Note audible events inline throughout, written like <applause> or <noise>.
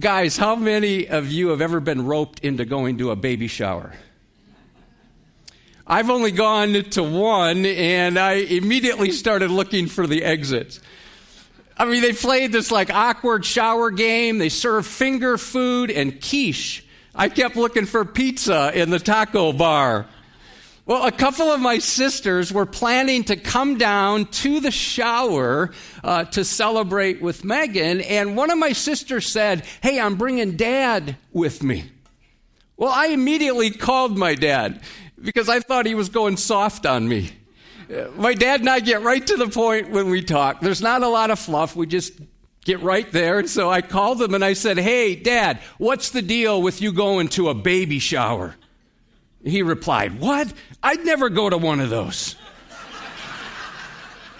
Guys, how many of you have ever been roped into going to a baby shower? I've only gone to one, and I immediately started looking for the exits. I mean, they played this like awkward shower game. They served finger food and quiche. I kept looking for pizza in the taco bar. Well, a couple of my sisters were planning to come down to the shower uh, to celebrate with Megan, and one of my sisters said, Hey, I'm bringing dad with me. Well, I immediately called my dad because I thought he was going soft on me. My dad and I get right to the point when we talk. There's not a lot of fluff. We just get right there. And so I called him and I said, Hey, dad, what's the deal with you going to a baby shower? He replied, What? I'd never go to one of those.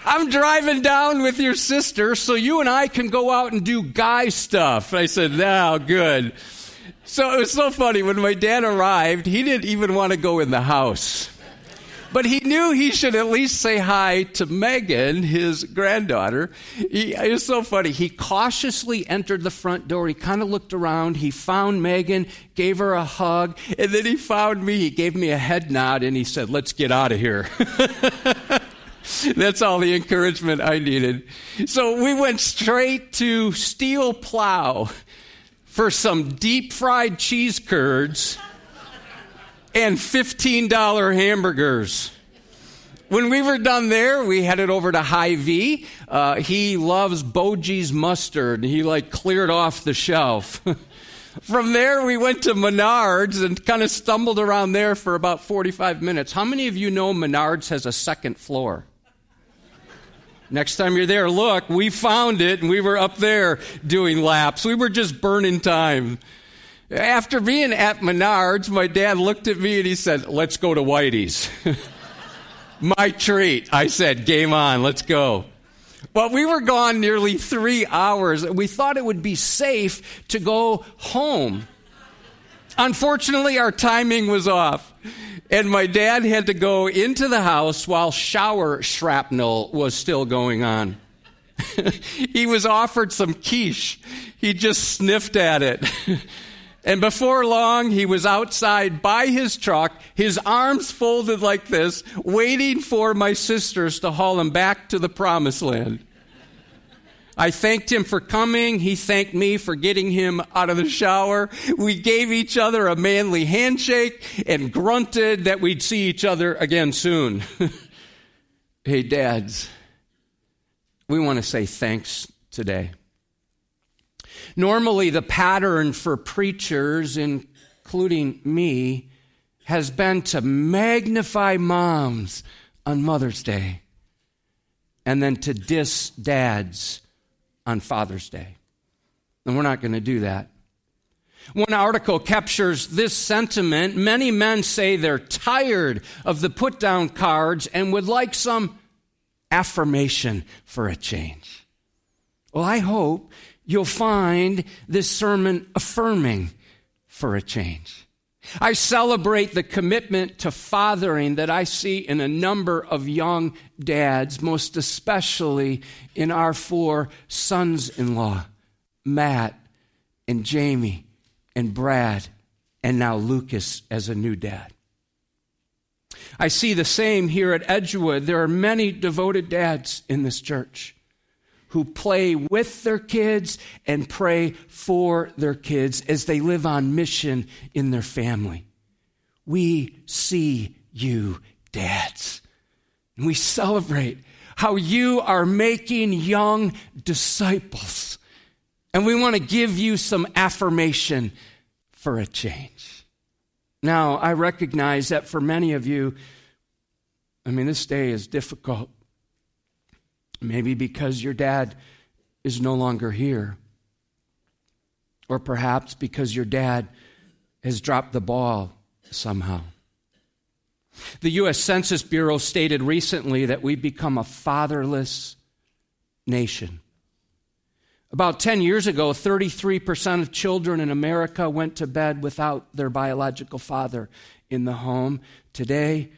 I'm driving down with your sister so you and I can go out and do guy stuff. I said, Now, good. So it was so funny. When my dad arrived, he didn't even want to go in the house. But he knew he should at least say hi to Megan, his granddaughter. He, it was so funny. He cautiously entered the front door. He kind of looked around. He found Megan, gave her a hug, and then he found me. He gave me a head nod and he said, Let's get out of here. <laughs> That's all the encouragement I needed. So we went straight to Steel Plow for some deep fried cheese curds and $15 hamburgers. When we were done there, we headed over to Hy-Vee. Uh, he loves Boetje's mustard. And he like cleared off the shelf. <laughs> From there, we went to Menards and kind of stumbled around there for about 45 minutes. How many of you know Menards has a second floor? Next time you're there, look, we found it and we were up there doing laps. We were just burning time. After being at Menards, my dad looked at me and he said, Let's go to Whitey's. <laughs> my treat. I said, Game on, let's go. Well, we were gone nearly three hours. We thought it would be safe to go home. Unfortunately, our timing was off. And my dad had to go into the house while shower shrapnel was still going on. <laughs> he was offered some quiche. He just sniffed at it. <laughs> And before long, he was outside by his truck, his arms folded like this, waiting for my sisters to haul him back to the promised land. I thanked him for coming. He thanked me for getting him out of the shower. We gave each other a manly handshake and grunted that we'd see each other again soon. <laughs> hey, dads, we want to say thanks today. Normally, the pattern for preachers, including me, has been to magnify moms on Mother's Day and then to diss dads on Father's Day. And we're not going to do that. One article captures this sentiment. Many men say they're tired of the put down cards and would like some affirmation for a change. Well, I hope you'll find this sermon affirming for a change. I celebrate the commitment to fathering that I see in a number of young dads, most especially in our four sons in law, Matt and Jamie and Brad, and now Lucas as a new dad. I see the same here at Edgewood. There are many devoted dads in this church who play with their kids and pray for their kids as they live on mission in their family. We see you, dads. And we celebrate how you are making young disciples. And we want to give you some affirmation for a change. Now, I recognize that for many of you, I mean, this day is difficult. Maybe because your dad is no longer here. Or perhaps because your dad has dropped the ball somehow. The U.S. Census Bureau stated recently that we've become a fatherless nation. About 10 years ago, 33% of children in America went to bed without their biological father in the home. Today,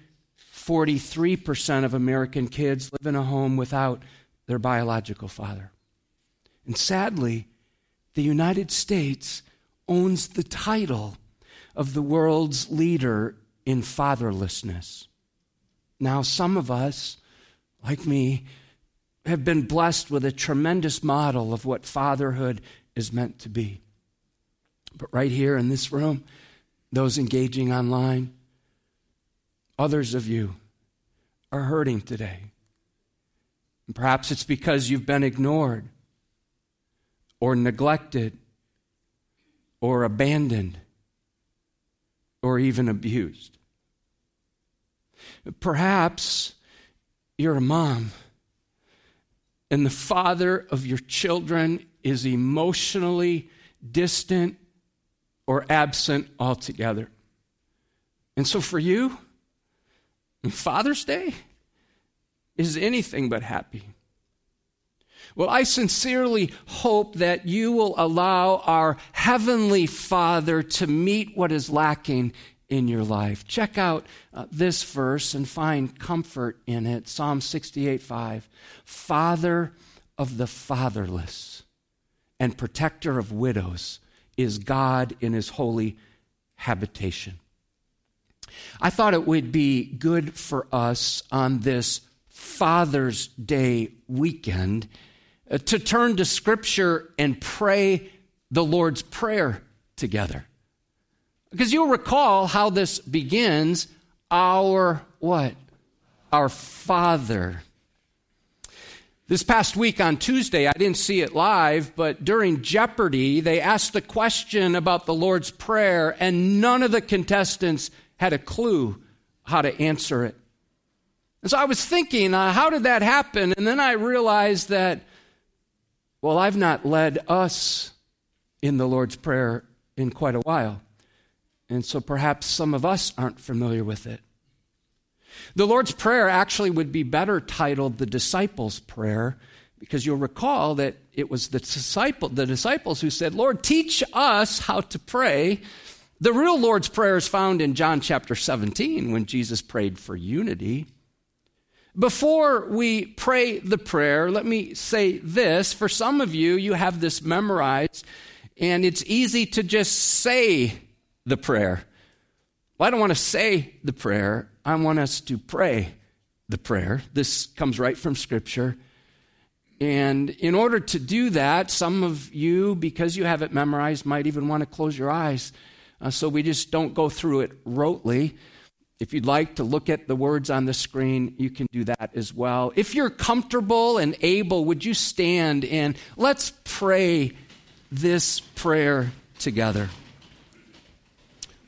43% of American kids live in a home without their biological father. And sadly, the United States owns the title of the world's leader in fatherlessness. Now, some of us, like me, have been blessed with a tremendous model of what fatherhood is meant to be. But right here in this room, those engaging online, others of you are hurting today. And perhaps it's because you've been ignored or neglected or abandoned or even abused. Perhaps you're a mom and the father of your children is emotionally distant or absent altogether. And so for you, Father's Day is anything but happy. Well, I sincerely hope that you will allow our Heavenly Father to meet what is lacking in your life. Check out uh, this verse and find comfort in it. Psalm 68 5. Father of the fatherless and protector of widows is God in his holy habitation. I thought it would be good for us on this Father's Day weekend uh, to turn to Scripture and pray the Lord's Prayer together. Because you'll recall how this begins our what? Our Father. This past week on Tuesday, I didn't see it live, but during Jeopardy, they asked a question about the Lord's Prayer, and none of the contestants had a clue how to answer it. And so I was thinking, uh, how did that happen? And then I realized that, well, I've not led us in the Lord's Prayer in quite a while. And so perhaps some of us aren't familiar with it. The Lord's Prayer actually would be better titled the Disciples' Prayer because you'll recall that it was the, disciple, the disciples who said, Lord, teach us how to pray. The real Lord's Prayer is found in John chapter 17 when Jesus prayed for unity. Before we pray the prayer, let me say this. For some of you, you have this memorized, and it's easy to just say the prayer. Well, I don't want to say the prayer. I want us to pray the prayer. This comes right from Scripture. And in order to do that, some of you, because you have it memorized, might even want to close your eyes uh, so we just don't go through it rotely. If you'd like to look at the words on the screen, you can do that as well. If you're comfortable and able, would you stand and let's pray this prayer together?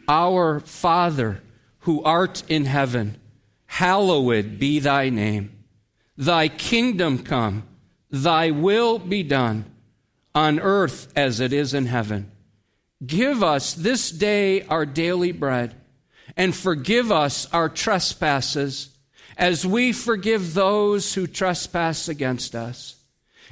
Our Father, who art in heaven, hallowed be thy name. Thy kingdom come, thy will be done, on earth as it is in heaven. Give us this day our daily bread, and forgive us our trespasses, as we forgive those who trespass against us.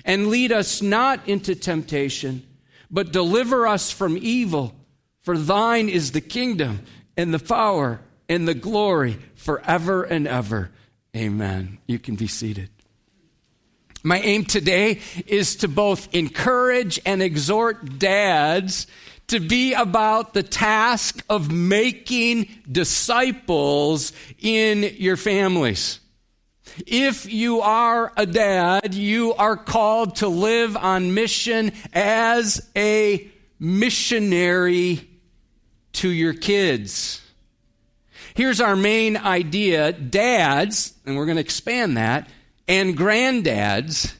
And lead us not into temptation, but deliver us from evil. For thine is the kingdom and the power and the glory forever and ever. Amen. You can be seated. My aim today is to both encourage and exhort dads to be about the task of making disciples in your families. If you are a dad, you are called to live on mission as a missionary to your kids. Here's our main idea dads, and we're going to expand that, and granddads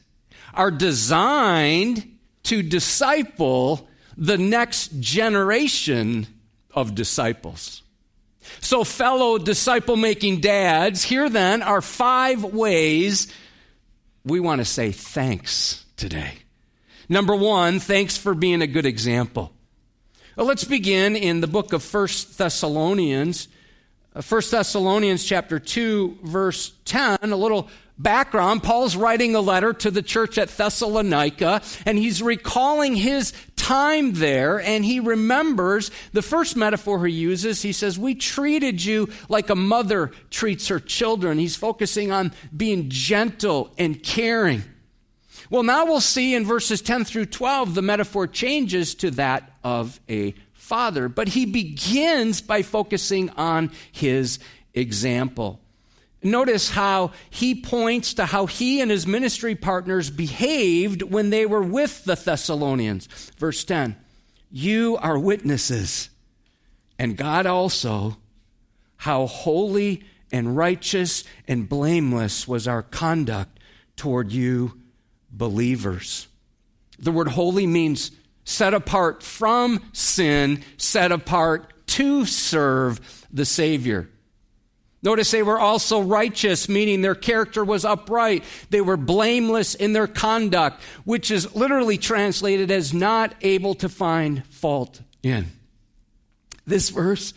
are designed to disciple the next generation of disciples. So, fellow disciple making dads, here then are five ways we want to say thanks today. Number one, thanks for being a good example. Well, let's begin in the book of First Thessalonians. Uh, First Thessalonians chapter 2 verse 10, a little background. Paul's writing a letter to the church at Thessalonica and he's recalling his time there and he remembers the first metaphor he uses. He says, we treated you like a mother treats her children. He's focusing on being gentle and caring. Well, now we'll see in verses 10 through 12, the metaphor changes to that of a father, but he begins by focusing on his example. Notice how he points to how he and his ministry partners behaved when they were with the Thessalonians. Verse 10 You are witnesses, and God also, how holy and righteous and blameless was our conduct toward you believers. The word holy means set apart from sin, set apart to serve the Savior. Notice they were also righteous, meaning their character was upright. They were blameless in their conduct, which is literally translated as not able to find fault in. This verse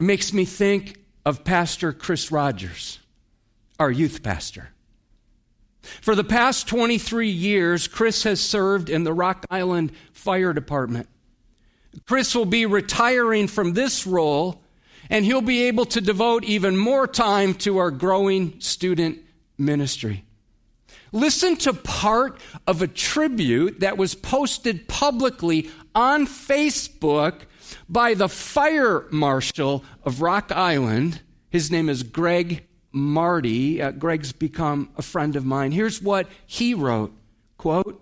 makes me think of Pastor Chris Rogers, our youth pastor. For the past 23 years, Chris has served in the Rock Island Fire Department. Chris will be retiring from this role, and he'll be able to devote even more time to our growing student ministry. Listen to part of a tribute that was posted publicly on Facebook by the fire marshal of Rock Island. His name is Greg Marty. Uh, Greg's become a friend of mine. Here's what he wrote quote,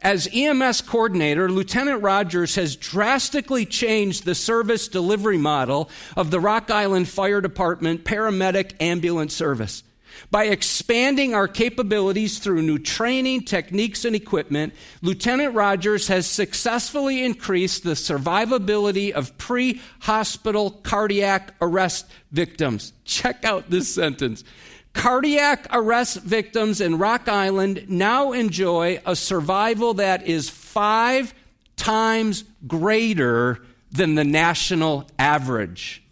as EMS coordinator, Lieutenant Rogers has drastically changed the service delivery model of the Rock Island Fire Department paramedic ambulance service. By expanding our capabilities through new training, techniques, and equipment, Lieutenant Rogers has successfully increased the survivability of pre hospital cardiac arrest victims. Check out this sentence. Cardiac arrest victims in Rock Island now enjoy a survival that is five times greater than the national average.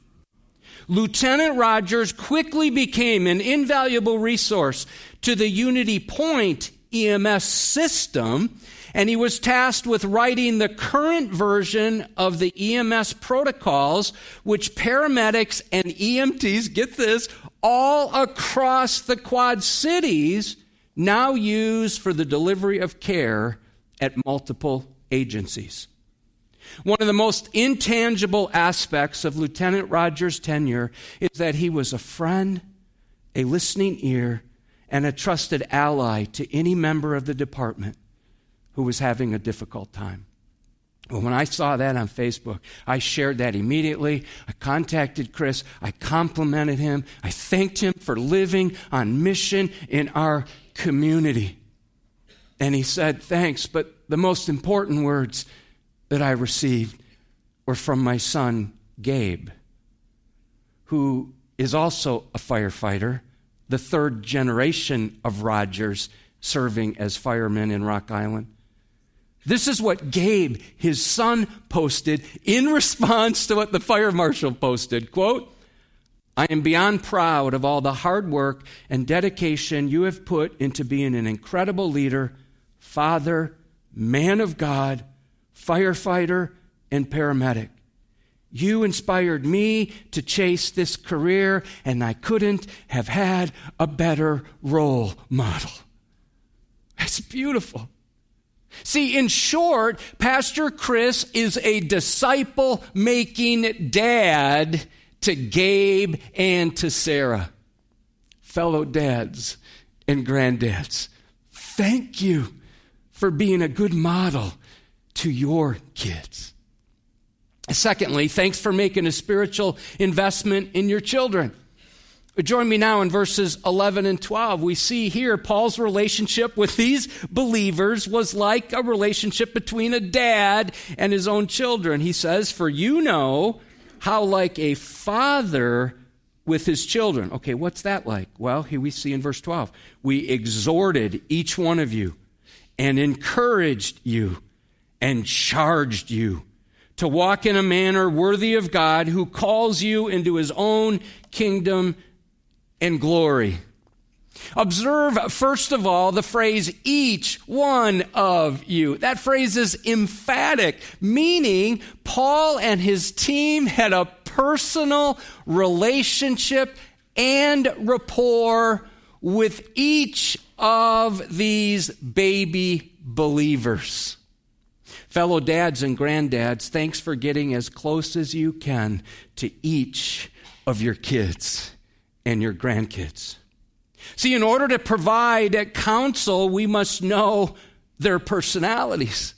Lieutenant Rogers quickly became an invaluable resource to the Unity Point EMS system, and he was tasked with writing the current version of the EMS protocols, which paramedics and EMTs, get this, all across the Quad Cities now use for the delivery of care at multiple agencies. One of the most intangible aspects of Lieutenant Rogers' tenure is that he was a friend, a listening ear, and a trusted ally to any member of the department who was having a difficult time. Well, when I saw that on Facebook, I shared that immediately. I contacted Chris. I complimented him. I thanked him for living on mission in our community. And he said, Thanks, but the most important words that I received were from my son, Gabe, who is also a firefighter, the third generation of Rogers serving as firemen in Rock Island. This is what Gabe, his son, posted in response to what the fire marshal posted. Quote, I am beyond proud of all the hard work and dedication you have put into being an incredible leader, father, man of God, firefighter, and paramedic. You inspired me to chase this career, and I couldn't have had a better role model. That's beautiful. See, in short, Pastor Chris is a disciple making dad to Gabe and to Sarah. Fellow dads and granddads, thank you for being a good model to your kids. Secondly, thanks for making a spiritual investment in your children. Join me now in verses 11 and 12. We see here Paul's relationship with these believers was like a relationship between a dad and his own children. He says, For you know how, like a father with his children. Okay, what's that like? Well, here we see in verse 12. We exhorted each one of you and encouraged you and charged you to walk in a manner worthy of God who calls you into his own kingdom and glory. Observe, first of all, the phrase each one of you. That phrase is emphatic, meaning Paul and his team had a personal relationship and rapport with each of these baby believers. Fellow dads and granddads, thanks for getting as close as you can to each of your kids and your grandkids. See, in order to provide counsel, we must know their personalities.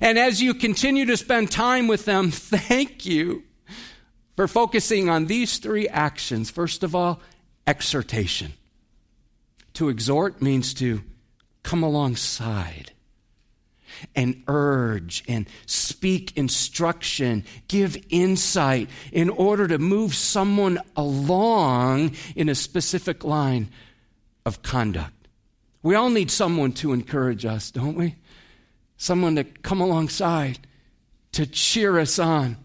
And as you continue to spend time with them, <laughs> thank you for focusing on these three actions. First of all, exhortation. To exhort means to come alongside and urge and speak instruction, give insight in order to move someone along in a specific line of conduct. We all need someone to encourage us, don't we? Someone to come alongside, to cheer us on.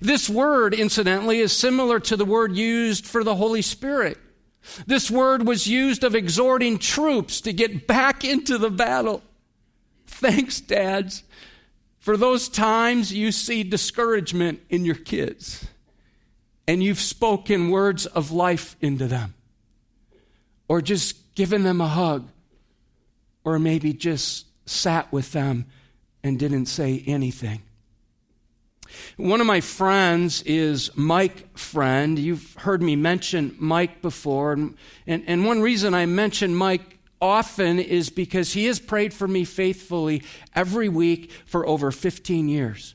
This word, incidentally, is similar to the word used for the Holy Spirit. This word was used of exhorting troops to get back into the battle. Thanks, dads, for those times you see discouragement in your kids and you've spoken words of life into them, or just given them a hug, or maybe just sat with them and didn't say anything. One of my friends is Mike Friend. You've heard me mention Mike before. And, and, and, one reason I mention Mike often is because he has prayed for me faithfully every week for over 15 years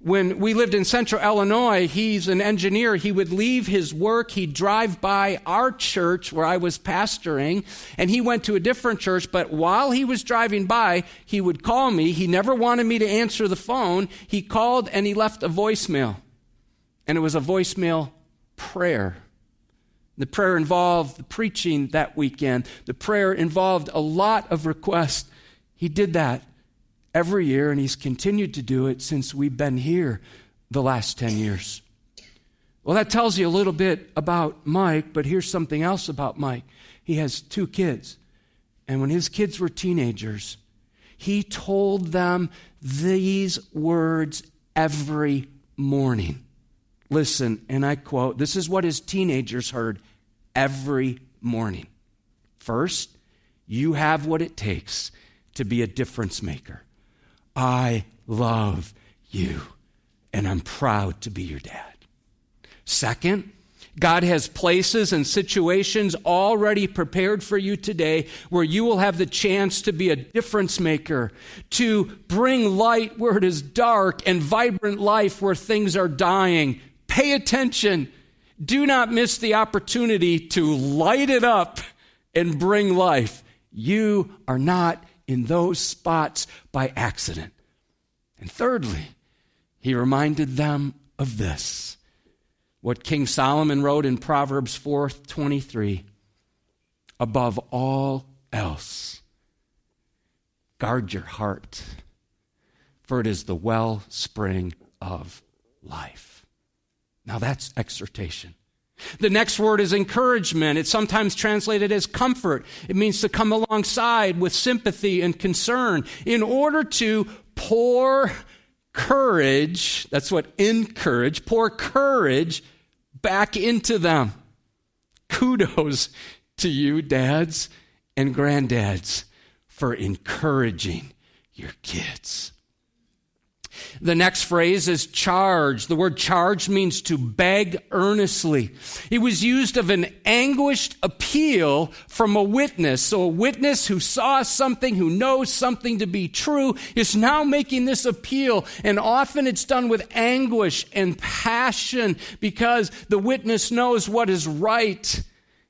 when we lived in central Illinois, he's an engineer. He would leave his work, he'd drive by our church where I was pastoring, and he went to a different church. But while he was driving by, he would call me. He never wanted me to answer the phone. He called and he left a voicemail. And it was a voicemail prayer. The prayer involved the preaching that weekend. The prayer involved a lot of requests. He did that every year, and he's continued to do it since we've been here the last 10 years. Well, that tells you a little bit about Mike, but here's something else about Mike. He has two kids. And when his kids were teenagers, he told them these words every morning. Listen, and I quote this is what his teenagers heard every morning. First, you have what it takes to be a difference maker. I love you, and I'm proud to be your dad. Second, God has places and situations already prepared for you today where you will have the chance to be a difference maker, to bring light where it is dark and vibrant life where things are dying. Pay attention. Do not miss the opportunity to light it up and bring life. You are not in those spots by accident. And thirdly, he reminded them of this what King Solomon wrote in Proverbs 4:23 above all else guard your heart for it is the wellspring of life now that's exhortation the next word is encouragement. It's sometimes translated as comfort. It means to come alongside with sympathy and concern in order to pour courage. That's what encourage, pour courage back into them. Kudos to you, dads and granddads, for encouraging your kids. The next phrase is charge. The word charge means to beg earnestly. It was used of an anguished appeal from a witness. So a witness who saw something, who knows something to be true, is now making this appeal. And often it's done with anguish and passion because the witness knows what is right.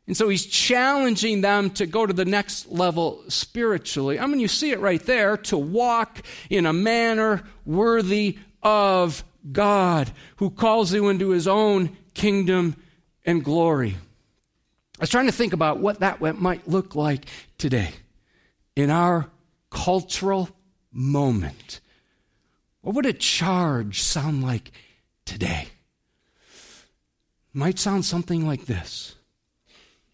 And so he's challenging them to go to the next level spiritually. I mean, you see it right there to walk in a manner worthy of God, who calls you into his own kingdom and glory. I was trying to think about what that might look like today in our cultural moment. What would a charge sound like today? Might sound something like this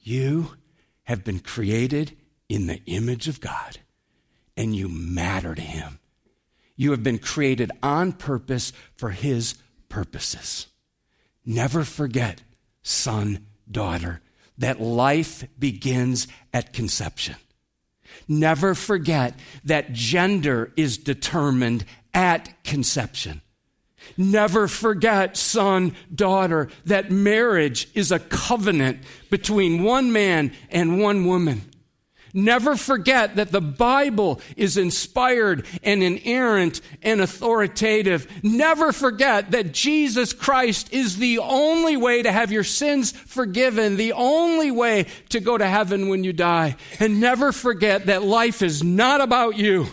you have been created in the image of God, and you matter to Him. You have been created on purpose for His purposes. Never forget, son, daughter, that life begins at conception. Never forget that gender is determined at conception. Never forget, son, daughter, that marriage is a covenant between one man and one woman. Never forget that the Bible is inspired and inerrant and authoritative. Never forget that Jesus Christ is the only way to have your sins forgiven, the only way to go to heaven when you die. And never forget that life is not about you.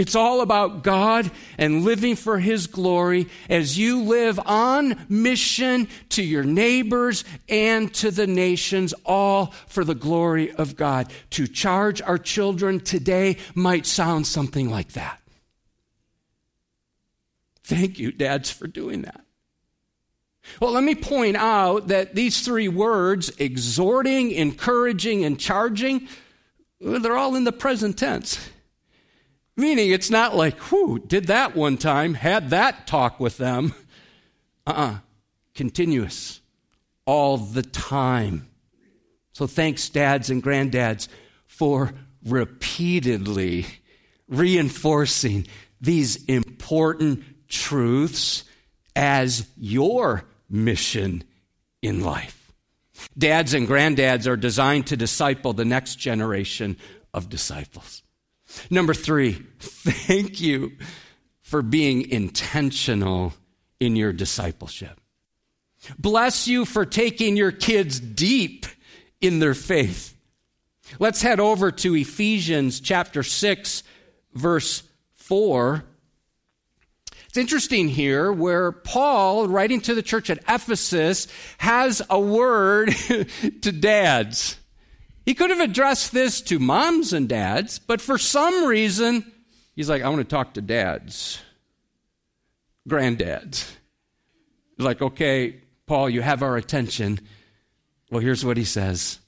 It's all about God and living for His glory as you live on mission to your neighbors and to the nations, all for the glory of God. To charge our children today might sound something like that. Thank you, dads, for doing that. Well, let me point out that these three words, exhorting, encouraging, and charging, they're all in the present tense. Meaning it's not like, whew, did that one time, had that talk with them. Uh uh-uh. uh Continuous. All the time. So thanks, dads and granddads, for repeatedly reinforcing these important truths as your mission in life. Dads and granddads are designed to disciple the next generation of disciples. Number three, thank you for being intentional in your discipleship. Bless you for taking your kids deep in their faith. Let's head over to Ephesians chapter 6, verse 4. It's interesting here where Paul, writing to the church at Ephesus, has a word <laughs> to dads. He could have addressed this to moms and dads, but for some reason, he's like, I want to talk to dads, granddads. He's like, okay, Paul, you have our attention. Well, here's what he says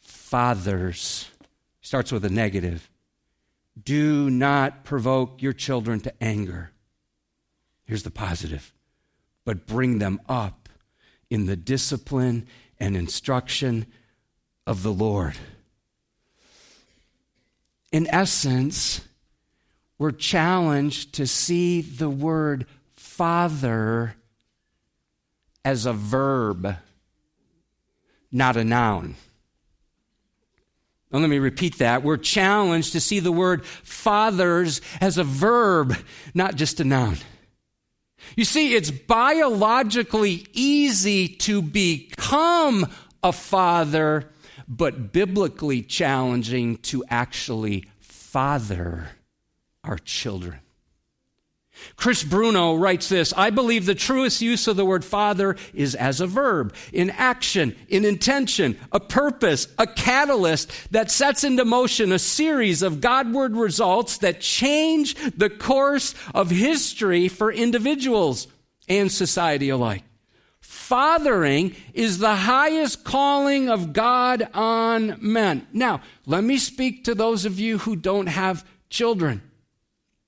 Fathers, starts with a negative. Do not provoke your children to anger. Here's the positive, but bring them up in the discipline and instruction of the Lord. In essence, we're challenged to see the word father as a verb, not a noun. Let me repeat that. We're challenged to see the word fathers as a verb, not just a noun. You see, it's biologically easy to become a father but biblically challenging to actually father our children. Chris Bruno writes this I believe the truest use of the word father is as a verb, in action, in intention, a purpose, a catalyst that sets into motion a series of Godward results that change the course of history for individuals and society alike. Fathering is the highest calling of God on men. Now, let me speak to those of you who don't have children.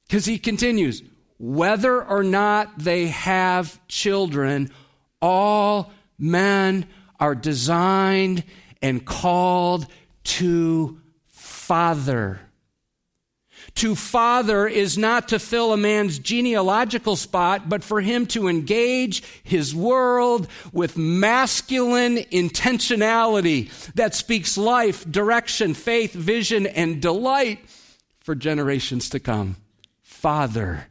Because he continues, whether or not they have children, all men are designed and called to father. To father is not to fill a man's genealogical spot, but for him to engage his world with masculine intentionality that speaks life, direction, faith, vision, and delight for generations to come. Father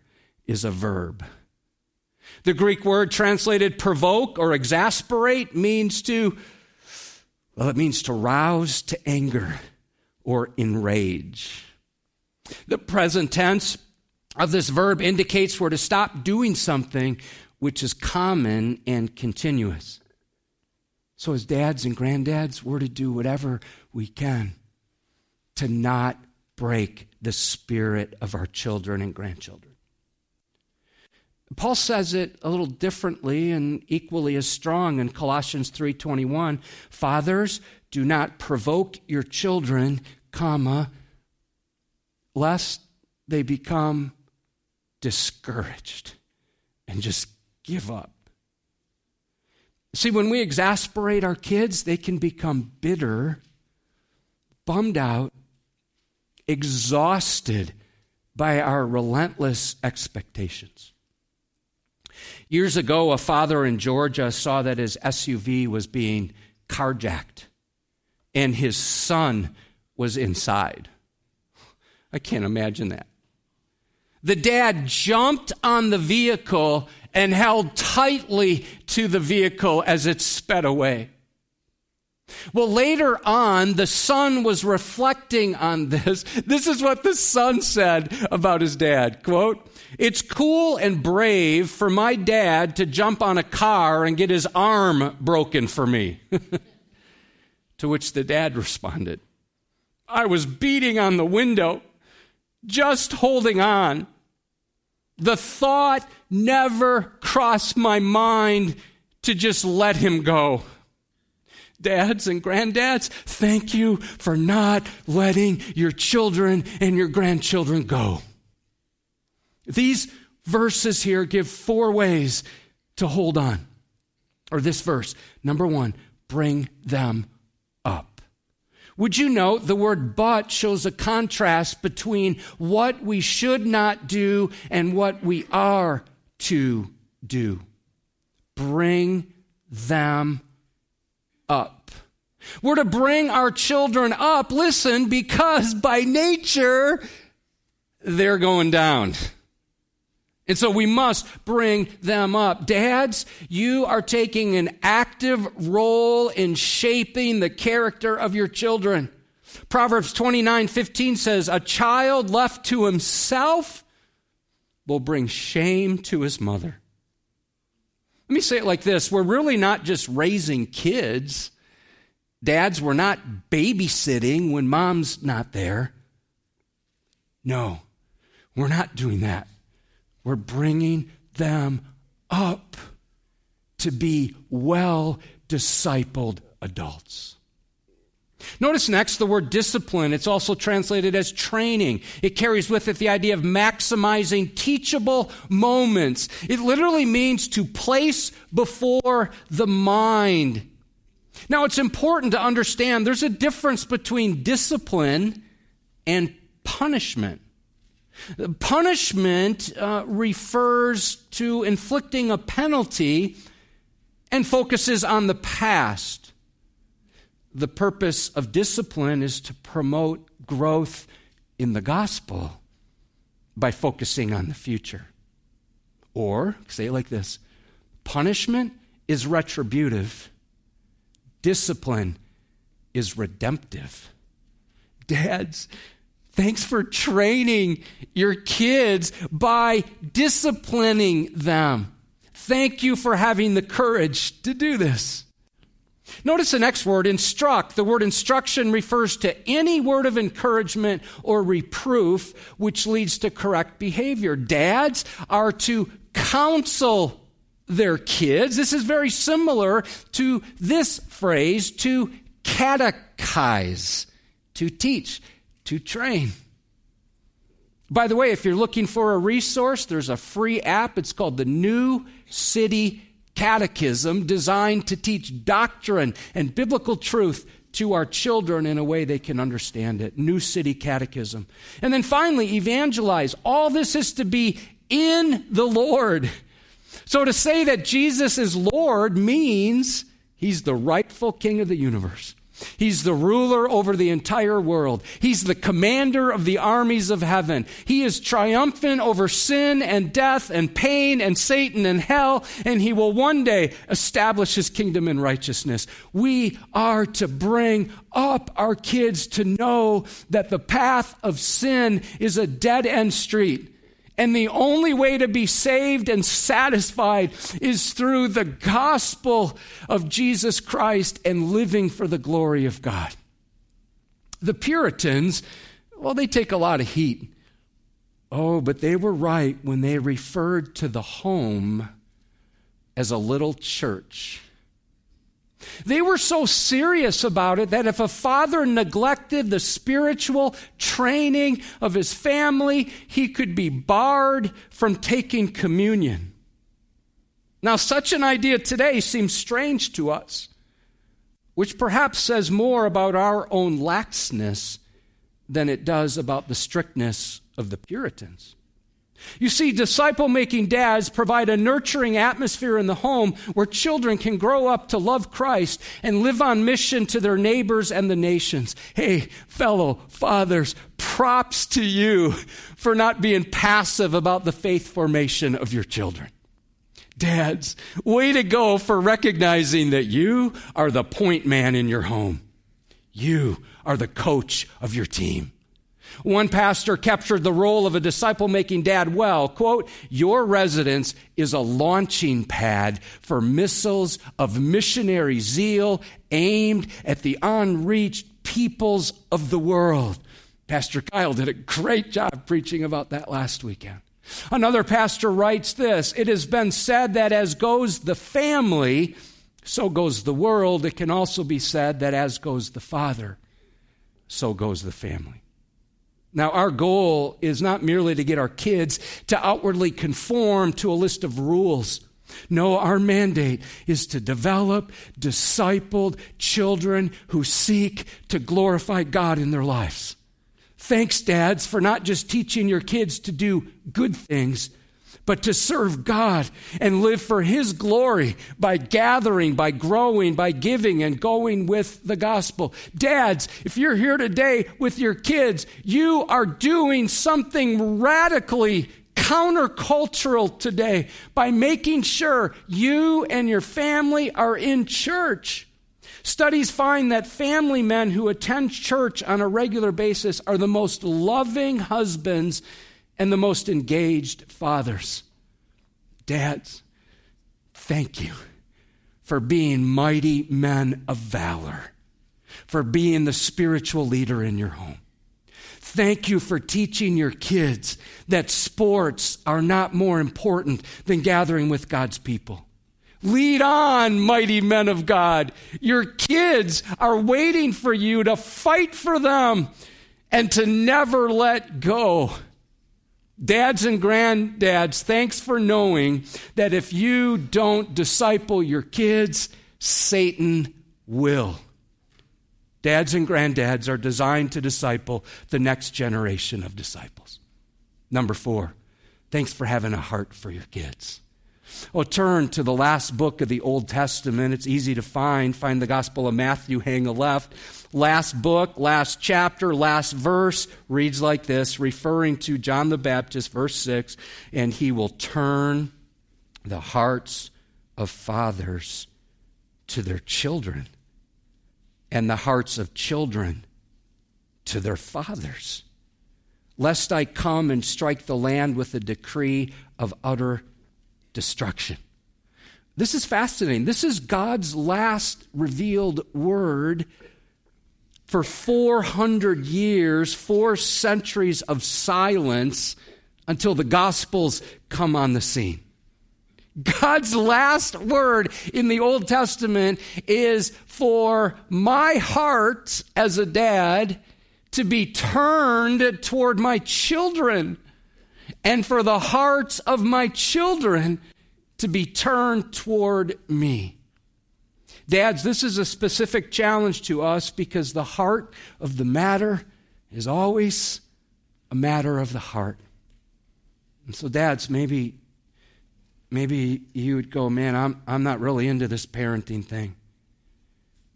is a verb. The Greek word translated provoke or exasperate means to, well, it means to rouse to anger or enrage. The present tense of this verb indicates we're to stop doing something which is common and continuous. So, as dads and granddads, we're to do whatever we can to not break the spirit of our children and grandchildren. Paul says it a little differently and equally as strong in Colossians 3:21, "Fathers, do not provoke your children, comma, lest they become discouraged and just give up. See, when we exasperate our kids, they can become bitter, bummed out, exhausted by our relentless expectations. Years ago, a father in Georgia saw that his SUV was being carjacked and his son was inside. I can't imagine that. The dad jumped on the vehicle and held tightly to the vehicle as it sped away. Well, later on, the son was reflecting on this. <laughs> This is what the son said about his dad. Quote, It's cool and brave for my dad to jump on a car and get his arm broken for me. <laughs> to which the dad responded, I was beating on the window, just holding on. The thought never crossed my mind to just let him go. Dads and granddads, thank you for not letting your children and your grandchildren go. These verses here give four ways to hold on. Or this verse. Number one, bring them. Would you note the word but shows a contrast between what we should not do and what we are to do? Bring them up. We're to bring our children up, listen, because by nature, they're going down. And so we must bring them up. Dads, you are taking an active role in shaping the character of your children. Proverbs 29 15 says, A child left to himself will bring shame to his mother. Let me say it like this we're really not just raising kids. Dads, we're not babysitting when mom's not there. No, we're not doing that. We're bringing them up to be well discipled adults. Notice next the word discipline. It's also translated as training. It carries with it the idea of maximizing teachable moments. It literally means to place before the mind. Now, it's important to understand there's a difference between discipline and punishment. Punishment uh, refers to inflicting a penalty and focuses on the past. The purpose of discipline is to promote growth in the gospel by focusing on the future. Or, say it like this punishment is retributive, discipline is redemptive. Dads, Thanks for training your kids by disciplining them. Thank you for having the courage to do this. Notice the next word, instruct. The word instruction refers to any word of encouragement or reproof which leads to correct behavior. Dads are to counsel their kids. This is very similar to this phrase, to catechize, to teach to train. By the way, if you're looking for a resource, there's a free app. It's called the New City Catechism, designed to teach doctrine and biblical truth to our children in a way they can understand it. New City Catechism. And then finally, evangelize. All this is to be in the Lord. So to say that Jesus is Lord means he's the rightful king of the universe. He's the ruler over the entire world. He's the commander of the armies of heaven. He is triumphant over sin and death and pain and Satan and hell, and he will one day establish his kingdom in righteousness. We are to bring up our kids to know that the path of sin is a dead end street and the only way to be saved and satisfied is through the gospel of Jesus Christ and living for the glory of God. The Puritans, well, they take a lot of heat. Oh, but they were right when they referred to the home as a little church. They were so serious about it that if a father neglected the spiritual training of his family, he could be barred from taking communion. Now, such an idea today seems strange to us, which perhaps says more about our own laxness than it does about the strictness of the Puritans. You see, disciple making dads provide a nurturing atmosphere in the home where children can grow up to love Christ and live on mission to their neighbors and the nations. Hey, fellow fathers, props to you for not being passive about the faith formation of your children. Dads, way to go for recognizing that you are the point man in your home. You are the coach of your team. One pastor captured the role of a disciple making dad well. Quote, Your residence is a launching pad for missiles of missionary zeal aimed at the unreached peoples of the world. Pastor Kyle did a great job preaching about that last weekend. Another pastor writes this It has been said that as goes the family, so goes the world. It can also be said that as goes the father, so goes the family. Now, our goal is not merely to get our kids to outwardly conform to a list of rules. No, our mandate is to develop discipled children who seek to glorify God in their lives. Thanks, dads, for not just teaching your kids to do good things, but to serve God and live for His glory by gathering, by growing, by giving, and going with the gospel. Dads, if you're here today with your kids, you are doing something radically countercultural today by making sure you and your family are in church. Studies find that family men who attend church on a regular basis are the most loving husbands and the most engaged fathers. Dads, thank you for being mighty men of valor, for being the spiritual leader in your home. Thank you for teaching your kids that sports are not more important than gathering with God's people. Lead on, mighty men of God. Your kids are waiting for you to fight for them and to never let go. Dads and granddads, thanks for knowing that if you don't disciple your kids, Satan will. Dads and granddads are designed to disciple the next generation of disciples. Number four, thanks for having a heart for your kids. Oh, turn to the last book of the Old Testament. It's easy to find. Find the Gospel of Matthew, hang a left. Last book, last chapter, last verse reads like this, referring to John the Baptist, verse 6 and he will turn the hearts of fathers to their children, and the hearts of children to their fathers, lest I come and strike the land with a decree of utter destruction. This is fascinating. This is God's last revealed word for 400 years, four centuries of silence until the Gospels come on the scene. God's last word in the Old Testament is for my heart as a dad to be turned toward my children and for the hearts of my children to be turned toward me. Dads, this is a specific challenge to us because the heart of the matter is always a matter of the heart. And so, dads, maybe, maybe you would go, man, I'm, I'm not really into this parenting thing.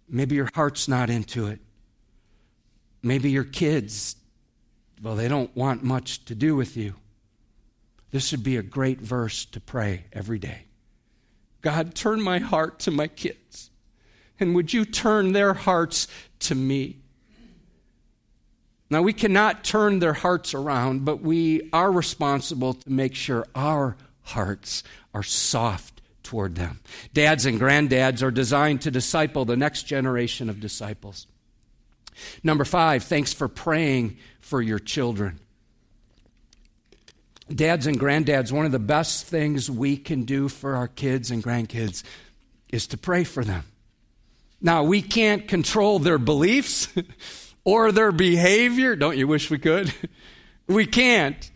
Maybe your heart's not into it. Maybe your kids, well, they don't want much to do with you. This would be a great verse to pray every day. God, turn my heart to my kids. And would you turn their hearts to me? Now, we cannot turn their hearts around, but we are responsible to make sure our hearts are soft toward them. Dads and granddads are designed to disciple the next generation of disciples. Number five, thanks for praying for your children. Dads and granddads, one of the best things we can do for our kids and grandkids is to pray for them. Now, we can't control their beliefs <laughs> or their behavior. Don't you wish we could? <laughs> we can't.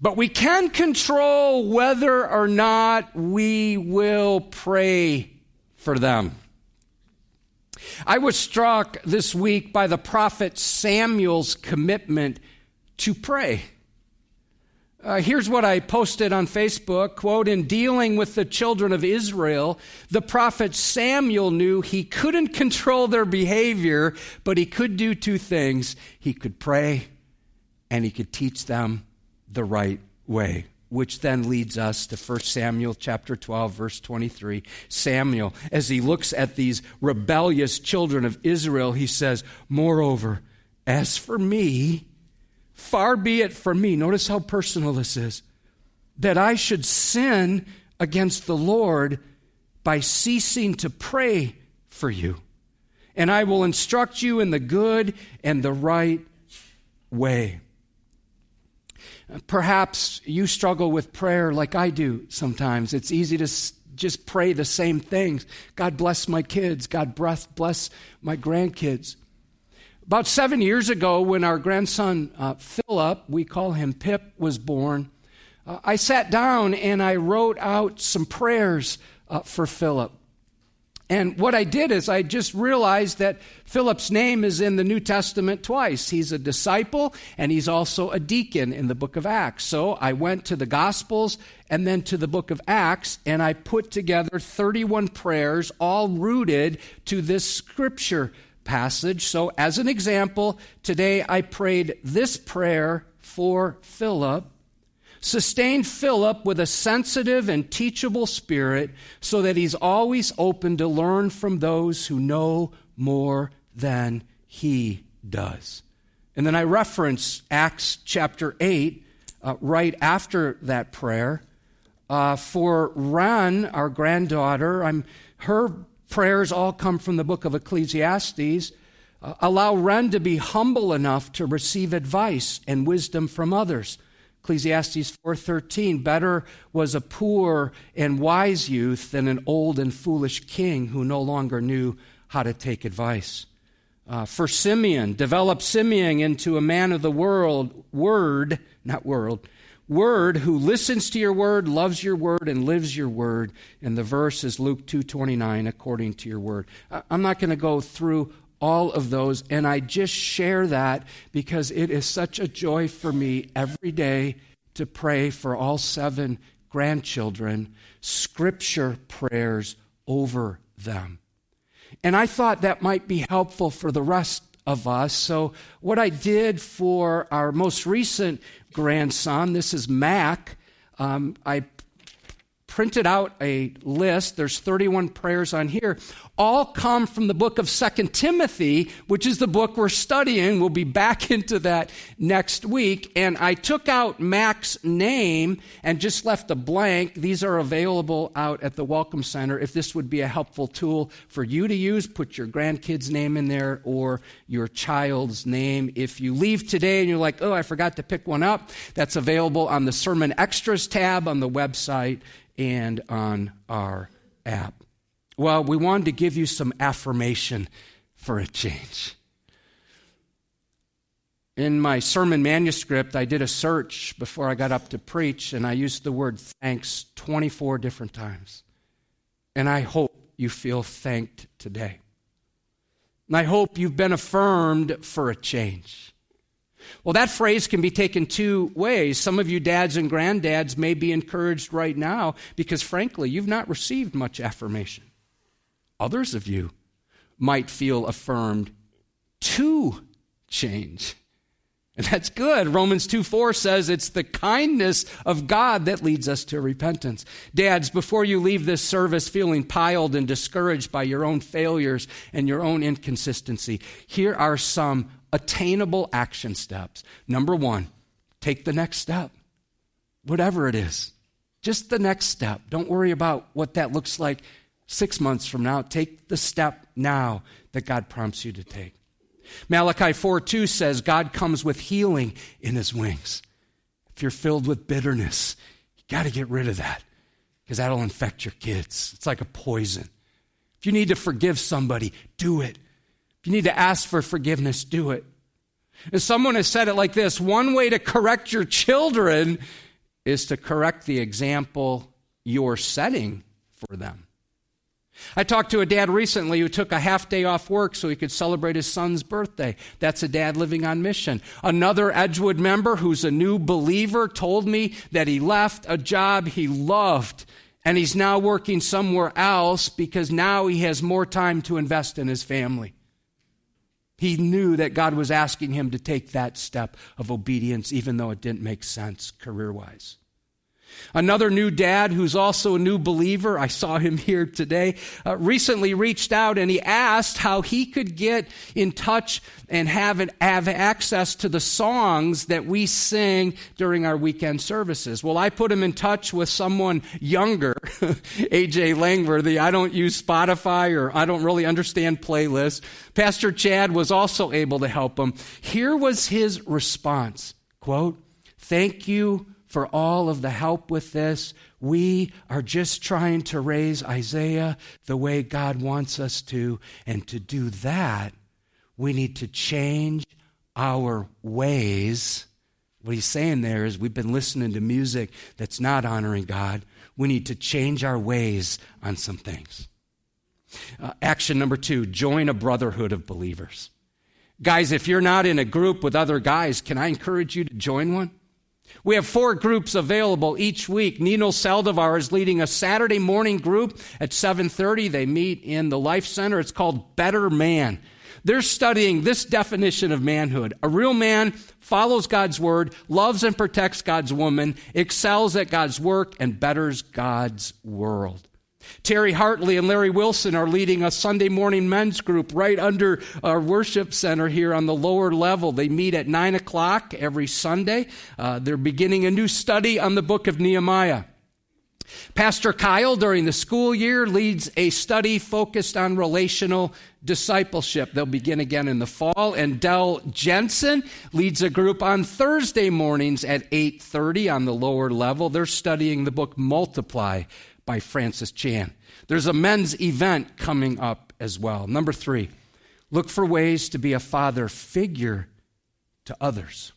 But we can control whether or not we will pray for them. I was struck this week by the prophet Samuel's commitment to pray. Uh, here's what I posted on Facebook quote, in dealing with the children of Israel, the prophet Samuel knew he couldn't control their behavior, but he could do two things. He could pray and he could teach them the right way which then leads us to 1 Samuel chapter 12 verse 23. Samuel as he looks at these rebellious children of Israel, he says, "Moreover, as for me, far be it from me, notice how personal this is, that I should sin against the Lord by ceasing to pray for you. And I will instruct you in the good and the right way." Perhaps you struggle with prayer like I do sometimes. It's easy to just pray the same things God bless my kids, God bless my grandkids. About seven years ago, when our grandson uh, Philip, we call him Pip, was born, uh, I sat down and I wrote out some prayers uh, for Philip. And what I did is I just realized that Philip's name is in the New Testament twice. He's a disciple and he's also a deacon in the book of Acts. So I went to the Gospels and then to the book of Acts and I put together 31 prayers, all rooted to this scripture passage. So, as an example, today I prayed this prayer for Philip Sustain Philip with a sensitive and teachable spirit so that he's always open to learn from those who know more than he does. And then I reference Acts chapter 8 uh, right after that prayer. Uh, for Ran, our granddaughter, I'm, her prayers all come from the book of Ecclesiastes. Uh, allow Ren to be humble enough to receive advice and wisdom from others. Ecclesiastes 4:13 better was a poor and wise youth than an old and foolish king who no longer knew how to take advice. Uh, for Simeon, develop Simeon into a man of the world, word, not world, word who listens to your word, loves your word, and lives your word. And the verse is Luke 2:29, according to your word. I'm not going to go through all of those. And I just share that because it is such a joy for me every day to pray for all seven grandchildren, scripture prayers over them. And I thought that might be helpful for the rest of us. So, what I did for our most recent grandson, this is Mac, um, I printed out a list. There's 31 prayers on here all come from the book of Second Timothy, which is the book we're studying. We'll be back <laughs> into that next week. And I took out Mac's name and just left a blank. These are available out at the Welcome Center. If this would be a helpful tool for you to use, put your grandkid's name in there or your child's name. If you leave today and you're like, oh, I forgot to pick one up, that's available on the Sermon Extras tab on the website and on our app. Well, we wanted to give you some affirmation for a change. In my sermon manuscript, I did a search before I got up to preach, and I used the word thanks 24 different times. And I hope you feel thanked today. And I hope you've been affirmed for a change. Well, that phrase can be taken two ways. Some of you dads and granddads may be encouraged right now because, frankly, you've not received much affirmation. Others of you might feel affirmed to change. And that's good. Romans 2 4 says it's the kindness of God that leads us to repentance. Dads, before you leave this service feeling piled and discouraged by your own failures and your own inconsistency, here are some attainable action steps. Number one, take the next step, whatever it is. Just the next step. Don't worry about what that looks like six months from now. Take the step now that God prompts you to take. Malachi 4 2 says, God comes with healing in his wings. If you're filled with bitterness, you got to get rid of that because that'll infect your kids. It's like a poison. If you need to forgive somebody, do it. You need to ask for forgiveness, do it. And someone has said it like this one way to correct your children is to correct the example you're setting for them. I talked to a dad recently who took a half day off work so he could celebrate his son's birthday. That's a dad living on mission. Another Edgewood member who's a new believer told me that he left a job he loved and he's now working somewhere else because now he has more time to invest in his family. He knew that God was asking him to take that step of obedience, even though it didn't make sense career wise. Another new dad who's also a new believer, I saw him here today, uh, recently reached out and he asked how he could get in touch and have, an, have access to the songs that we sing during our weekend services. Well, I put him in touch with someone younger, <laughs> AJ Langworthy. I don't use Spotify or I don't really understand playlists. Pastor Chad was also able to help him. Here was his response quote, Thank you for all of the help with this. We are just trying to raise Isaiah the way God wants us to. And to do that, we need to change our ways. What he's saying there is we've been listening to music that's not honoring God. We need to change our ways on some things. Uh, action number two join a brotherhood of believers. Guys, if you're not in a group with other guys, can I encourage you to join one? We have four groups available each week. Nino Saldivar is leading a Saturday morning group at 7:30. They meet in the Life Center. It's called Better Man. They're studying this definition of manhood. A real man follows God's word, loves and protects God's woman, excels at God's work, and betters God's world. Terry Hartley and Larry Wilson are leading a Sunday morning men's group right under our worship center here on the lower level. They meet at 9 o'clock every Sunday. Uh, they're beginning a new study on the book of Nehemiah. Pastor Kyle, during the school year, leads a study focused on relational discipleship. They'll begin again in the fall. And Dell Jensen leads a group on Thursday mornings at 8.30 on the lower level. They're studying the book Multiply by Francis Chan. There's a men's event coming up as well. Number three, look for ways to be a father figure to others.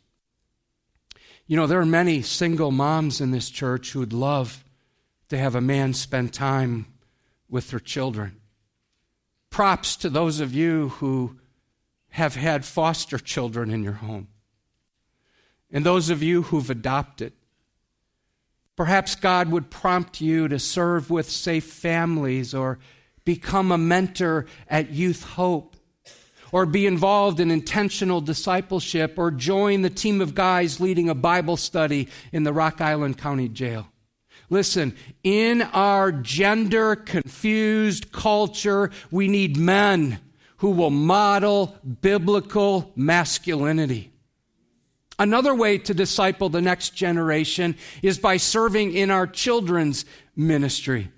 You know, there are many single moms in this church who would love to have a man spend time with their children. Props to those of you who have had foster children in your home. And those of you who've adopted. Perhaps God would prompt you to serve with safe families or become a mentor at Youth Hope or be involved in intentional discipleship or join the team of guys leading a Bible study in the Rock Island County Jail. Listen, in our gender confused culture, we need men who will model biblical masculinity. Another way to disciple the next generation is by serving in our children's ministry.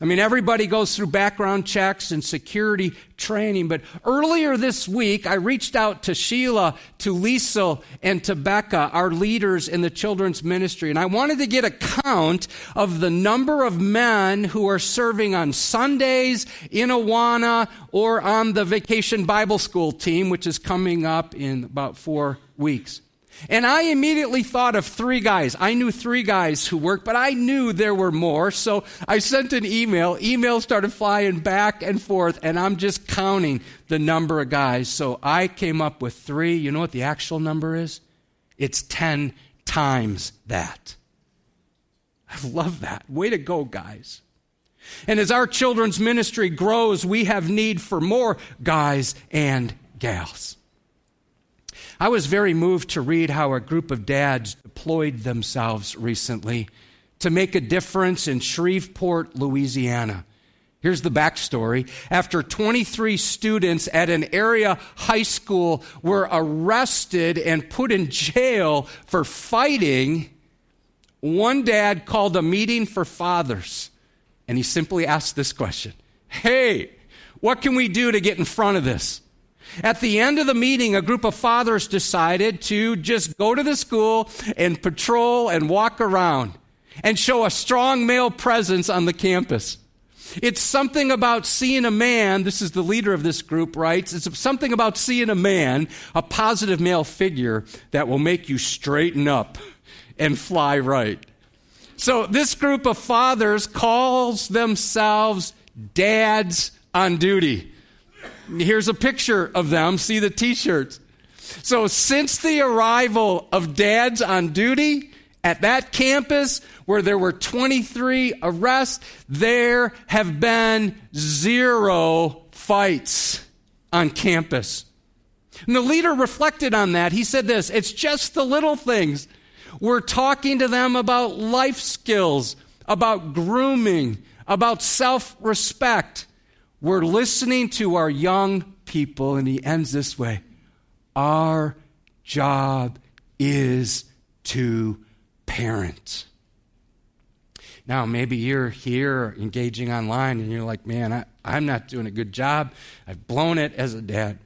I mean, everybody goes through background checks and security training, but earlier this week, I reached out to Sheila, to Lisa, and to Becca, our leaders in the children's ministry, and I wanted to get a count of the number of men who are serving on Sundays in Awana or on the Vacation Bible School team, which is coming up in about four weeks. And I immediately thought of three guys. I knew three guys who worked, but I knew there were more. So I sent an email. Emails started flying back and forth, and I'm just counting the number of guys. So I came up with three. You know what the actual number is? It's 10 times that. I love that. Way to go, guys. And as our children's ministry grows, we have need for more guys and gals. I was very moved to read how a group of dads deployed themselves recently to make a difference in Shreveport, Louisiana. Here's the backstory. After 23 students at an area high school were arrested and put in jail for fighting, one dad called a meeting for fathers and he simply asked this question Hey, what can we do to get in front of this? At the end of the meeting, a group of fathers decided to just go to the school and patrol and walk around and show a strong male presence on the campus. It's something about seeing a man, this is the leader of this group writes, it's something about seeing a man, a positive male figure, that will make you straighten up and fly right. So this group of fathers calls themselves dads on duty. Here's a picture of them. See the t shirts. So, since the arrival of dads on duty at that campus where there were 23 arrests, there have been zero fights on campus. And the leader reflected on that. He said this it's just the little things. We're talking to them about life skills, about grooming, about self respect. We're listening to our young people, and he ends this way Our job is to parent. Now, maybe you're here engaging online and you're like, man, I, I'm not doing a good job. I've blown it as a dad.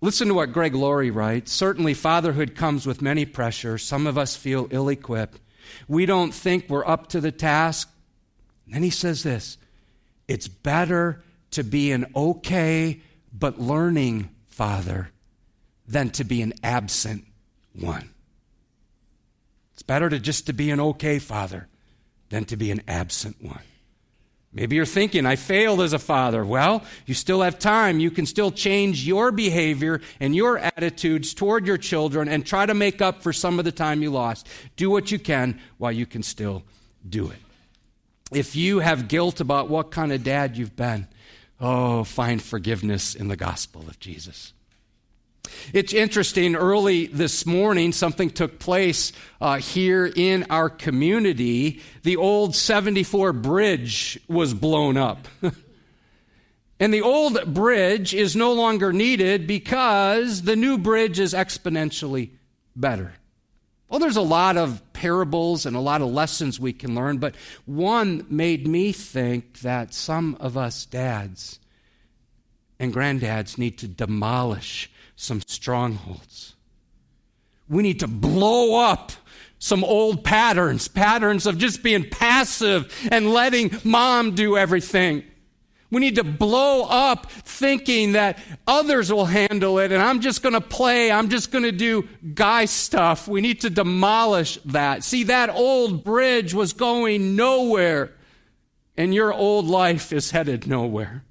Listen to what Greg Laurie writes. Certainly, fatherhood comes with many pressures. Some of us feel ill equipped. We don't think we're up to the task. And then he says this it's better to be an okay but learning father than to be an absent one. It's better to just to be an okay father than to be an absent one. Maybe you're thinking, I failed as a father. Well, you still have time. You can still change your behavior and your attitudes toward your children and try to make up for some of the time you lost. Do what you can while you can still do it. If you have guilt about what kind of dad you've been, oh, find forgiveness in the gospel of Jesus. It's interesting, early this morning, something took place uh, here in our community. The old 74 bridge was blown up. <laughs> and the old bridge is no longer needed because the new bridge is exponentially better. Well, there's a lot of parables and a lot of lessons we can learn, but one made me think that some of us dads and granddads need to demolish some strongholds. We need to blow up some old patterns, patterns of just being passive and letting mom do everything. We need to blow up thinking that others will handle it and I'm just going to play, I'm just going to do guy stuff. We need to demolish that. See, that old bridge was going nowhere, and your old life is headed nowhere.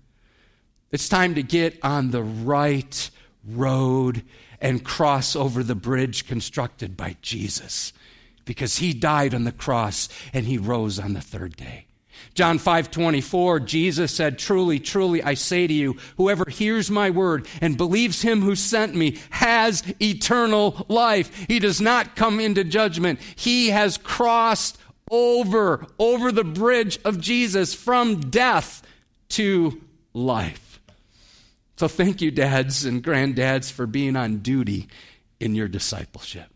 It's time to get on the right road and cross over the bridge constructed by Jesus because he died on the cross and he rose on the third day. John 5:24 Jesus said truly truly I say to you whoever hears my word and believes him who sent me has eternal life. He does not come into judgment. He has crossed over over the bridge of Jesus from death to life. So thank you, dads and granddads, for being on duty in your discipleship.